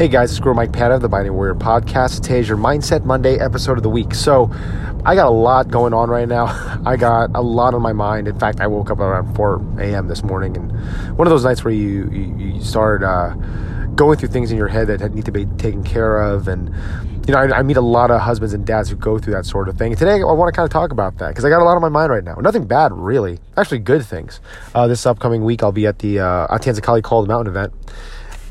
Hey guys, it's Guro Mike Pat of the Binding Warrior Podcast. Today is your Mindset Monday episode of the week. So, I got a lot going on right now. I got a lot on my mind. In fact, I woke up around 4 a.m. this morning, and one of those nights where you you, you start uh, going through things in your head that need to be taken care of, and you know, I, I, meet a lot of husbands and dads who go through that sort of thing. And today, I want to kind of talk about that because I got a lot on my mind right now. Nothing bad, really. Actually, good things. Uh, this upcoming week, I'll be at the uh, Kali Called Mountain event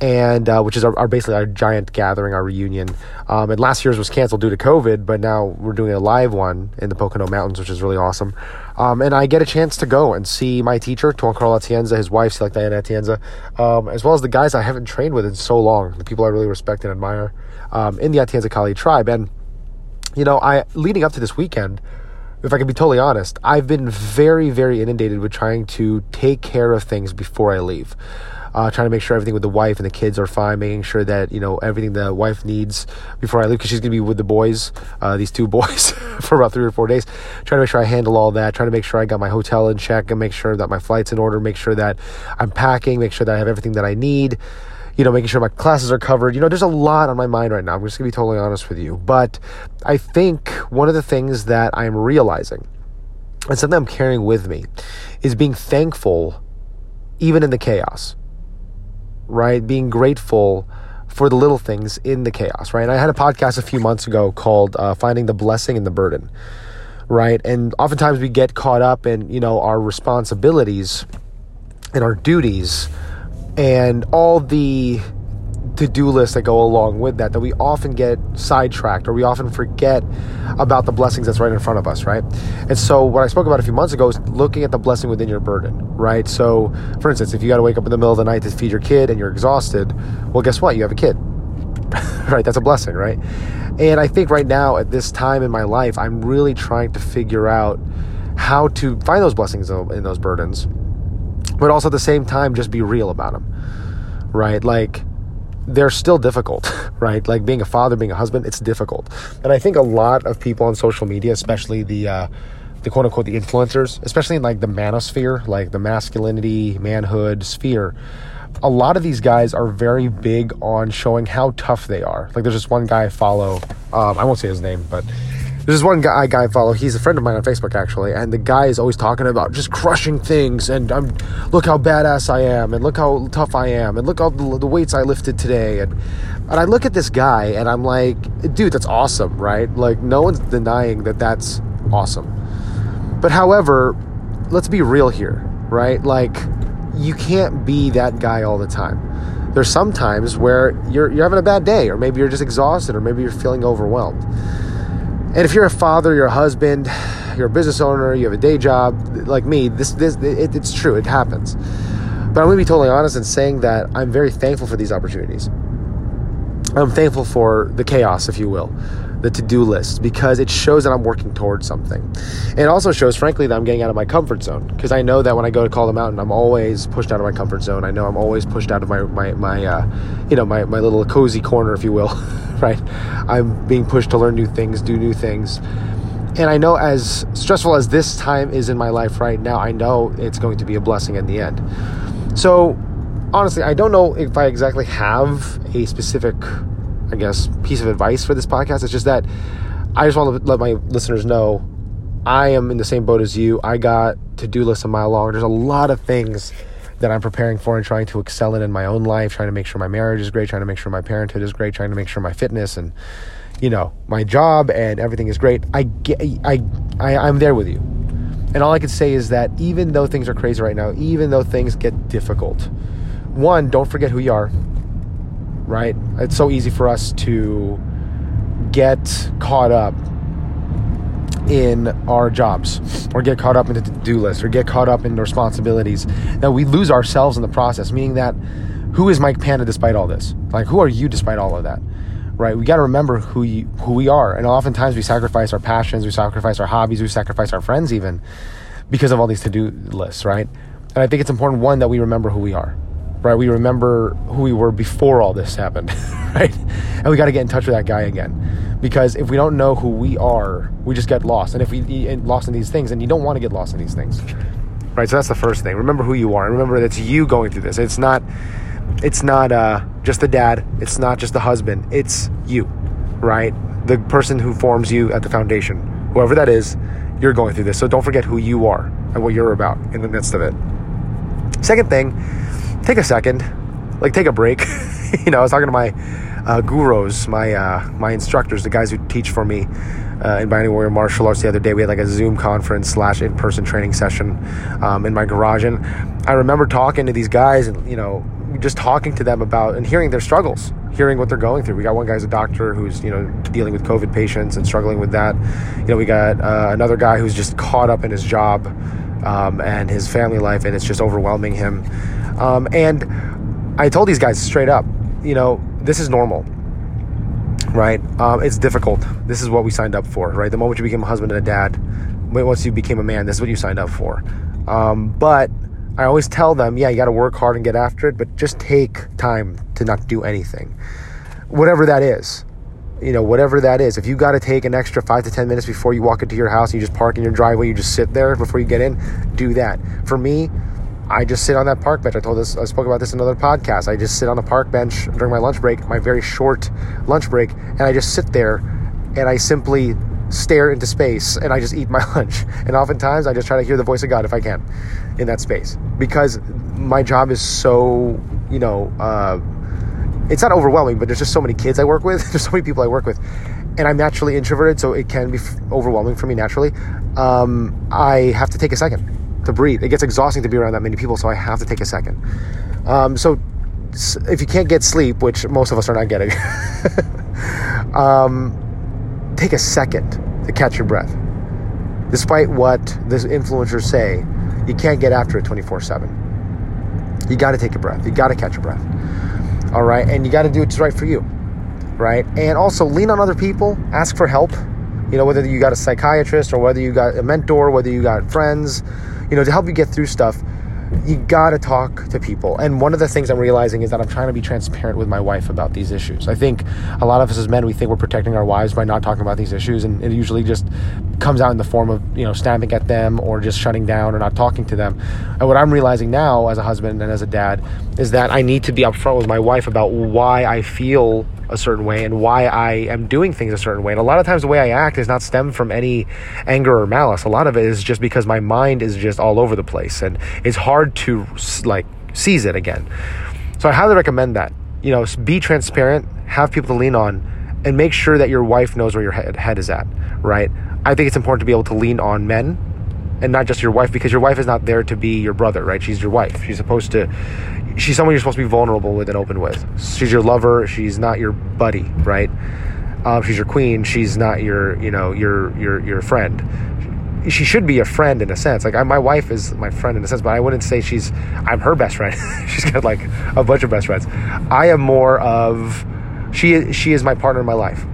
and uh, which is our, our, basically our giant gathering, our reunion. Um, and last year's was canceled due to COVID, but now we're doing a live one in the Pocono Mountains, which is really awesome. Um, and I get a chance to go and see my teacher, Tuhon Carl Atienza, his wife, Select Diana Atienza, um, as well as the guys I haven't trained with in so long, the people I really respect and admire um, in the Atienza Kali tribe. And, you know, I leading up to this weekend, if I can be totally honest, I've been very, very inundated with trying to take care of things before I leave uh, trying to make sure everything with the wife and the kids are fine, making sure that you know everything the wife needs before I leave because she's gonna be with the boys, uh, these two boys, for about three or four days. Trying to make sure I handle all that, trying to make sure I got my hotel in check and make sure that my flight's in order, make sure that I'm packing, make sure that I have everything that I need. You know, making sure my classes are covered. You know, there's a lot on my mind right now. I'm just gonna be totally honest with you. But I think one of the things that I'm realizing and something I'm carrying with me is being thankful even in the chaos right? Being grateful for the little things in the chaos, right? I had a podcast a few months ago called uh, Finding the Blessing in the Burden, right? And oftentimes we get caught up in, you know, our responsibilities and our duties and all the to-do lists that go along with that that we often get sidetracked or we often forget about the blessings that's right in front of us right? And so what i spoke about a few months ago is looking at the blessing within your burden right? So for instance if you got to wake up in the middle of the night to feed your kid and you're exhausted well guess what? You have a kid right? That's a blessing right? And i think right now at this time in my life i'm really trying to figure out how to find those blessings in those burdens but also at the same time just be real about them right? Like they're still difficult, right? Like being a father, being a husband, it's difficult. And I think a lot of people on social media, especially the uh, the quote unquote the influencers, especially in like the manosphere, like the masculinity, manhood sphere, a lot of these guys are very big on showing how tough they are. Like there's just one guy I follow, um, I won't say his name, but there's one guy, guy I follow. He's a friend of mine on Facebook actually, and the guy is always talking about just crushing things and I'm look how badass I am and look how tough I am and look all the, the weights I lifted today and and I look at this guy and I'm like, dude, that's awesome, right? Like no one's denying that that's awesome. But however, let's be real here, right? Like you can't be that guy all the time. There's some times where you're you're having a bad day or maybe you're just exhausted or maybe you're feeling overwhelmed and if you're a father, you're a husband, you're a business owner, you have a day job like me, this this it, it's true, it happens. But I'm going to be totally honest in saying that I'm very thankful for these opportunities. I'm thankful for the chaos, if you will, the to-do list because it shows that I'm working towards something. And it also shows, frankly, that I'm getting out of my comfort zone because I know that when I go to call the mountain, I'm always pushed out of my comfort zone. I know I'm always pushed out of my my my uh, you know my my little cozy corner, if you will. right? I'm being pushed to learn new things, do new things. And I know as stressful as this time is in my life right now, I know it's going to be a blessing in the end. So, honestly, I don't know if I exactly have a specific, I guess, piece of advice for this podcast. It's just that I just want to let my listeners know I am in the same boat as you. I got to do lists a mile long. There's a lot of things that I'm preparing for and trying to excel in in my own life, trying to make sure my marriage is great, trying to make sure my parenthood is great, trying to make sure my fitness and you know my job and everything is great. I get, I, I I'm there with you, and all I can say is that even though things are crazy right now, even though things get difficult, one, don't forget who you are. Right? It's so easy for us to get caught up in our jobs or get caught up in the to-do list or get caught up in responsibilities that we lose ourselves in the process meaning that who is mike panda despite all this? Like who are you despite all of that? Right? We got to remember who you, who we are and oftentimes we sacrifice our passions we sacrifice our hobbies we sacrifice our friends even because of all these to-do lists right? And i think it's important one that we remember who we are right we remember who we were before all this happened right and we got to get in touch with that guy again because if we don't know who we are, we just get lost. And if we get lost in these things, and you don't want to get lost in these things, right? So that's the first thing. Remember who you are. And Remember that it's you going through this. It's not. It's not uh, just the dad. It's not just the husband. It's you, right? The person who forms you at the foundation, whoever that is, you're going through this. So don't forget who you are and what you're about in the midst of it. Second thing, take a second, like take a break. you know, I was talking to my uh, gurus, my uh, my instructors, the guys who teach for me uh, in Binding Warrior Martial Arts the other day. We had like a Zoom conference slash in person training session um, in my garage, and I remember talking to these guys and you know just talking to them about and hearing their struggles, hearing what they're going through. We got one guy's a doctor who's you know dealing with COVID patients and struggling with that. You know, we got uh, another guy who's just caught up in his job um, and his family life, and it's just overwhelming him. Um, and I told these guys straight up, you know, this is normal, right? Um, it's difficult. This is what we signed up for, right? The moment you became a husband and a dad, once you became a man, this is what you signed up for. Um, but I always tell them, yeah, you got to work hard and get after it, but just take time to not do anything, whatever that is. You know, whatever that is. If you got to take an extra five to 10 minutes before you walk into your house and you just park in your driveway, you just sit there before you get in, do that. For me, I just sit on that park bench. I told this, I spoke about this in another podcast. I just sit on a park bench during my lunch break, my very short lunch break, and I just sit there and I simply stare into space and I just eat my lunch. And oftentimes I just try to hear the voice of God if I can in that space because my job is so, you know, uh, it's not overwhelming, but there's just so many kids I work with. There's so many people I work with. And I'm naturally introverted, so it can be f- overwhelming for me naturally. Um, I have to take a second to breathe. It gets exhausting to be around that many people, so I have to take a second. Um, so if you can't get sleep, which most of us are not getting, um, take a second to catch your breath. Despite what the influencers say, you can't get after it 24 7. You got to take a breath. You got to catch your breath. All right. And you got to do what's right for you. Right. And also lean on other people, ask for help. You know, whether you got a psychiatrist or whether you got a mentor, whether you got friends, you know, to help you get through stuff you gotta talk to people. And one of the things I'm realizing is that I'm trying to be transparent with my wife about these issues. I think a lot of us as men, we think we're protecting our wives by not talking about these issues, and it usually just comes out in the form of you know snapping at them or just shutting down or not talking to them. And what I'm realizing now as a husband and as a dad is that I need to be upfront with my wife about why I feel a certain way and why I am doing things a certain way. And a lot of times the way I act is not stemmed from any anger or malice. A lot of it is just because my mind is just all over the place and it's hard to like seize it again. So I highly recommend that. You know, be transparent, have people to lean on, and make sure that your wife knows where your head, is at, right? I think it's important to be able to lean on men and not just your wife because your wife is not there to be your brother, right? She's your wife. She's supposed to she's someone you're supposed to be vulnerable with and open with. She's your lover. She's not your buddy, right? Um, she's your queen. She's not your, you know, your your your friend. She should be a friend in a sense. Like I, my wife is my friend in a sense, but I wouldn't say she's. I'm her best friend. she's got like a bunch of best friends. I am more of. She she is my partner in my life,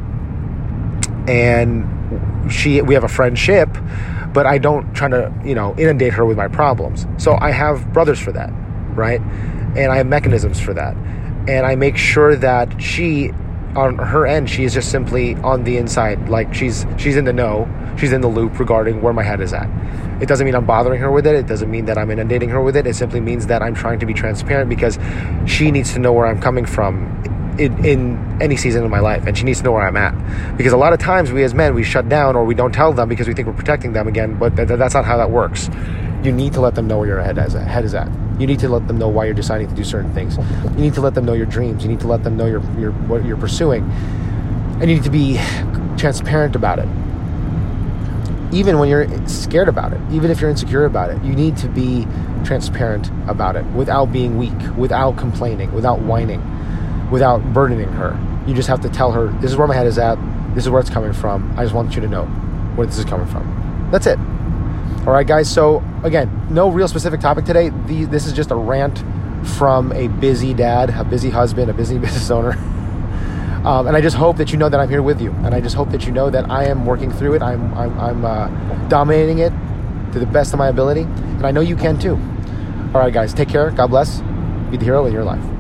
and she we have a friendship, but I don't try to you know inundate her with my problems. So I have brothers for that, right? and I have mechanisms for that. And I make sure that she on her end she is just simply on the inside like she's she's in the know she's in the loop regarding where my head is at it doesn't mean i'm bothering her with it it doesn't mean that i'm inundating her with it it simply means that i'm trying to be transparent because she needs to know where i'm coming from in, in any season of my life and she needs to know where i'm at because a lot of times we as men we shut down or we don't tell them because we think we're protecting them again but th- that's not how that works you need to let them know where your head is, head is at you need to let them know why you're deciding to do certain things. You need to let them know your dreams. You need to let them know your, your what you're pursuing. And you need to be transparent about it. Even when you're scared about it, even if you're insecure about it, you need to be transparent about it without being weak, without complaining, without whining, without burdening her. You just have to tell her, this is where my head is at, this is where it's coming from. I just want you to know where this is coming from. That's it. All right, guys. So, again, no real specific topic today. The, this is just a rant from a busy dad, a busy husband, a busy business owner. Um, and I just hope that you know that I'm here with you. And I just hope that you know that I am working through it. I'm, I'm, I'm uh, dominating it to the best of my ability. And I know you can too. All right, guys. Take care. God bless. Be the hero in your life.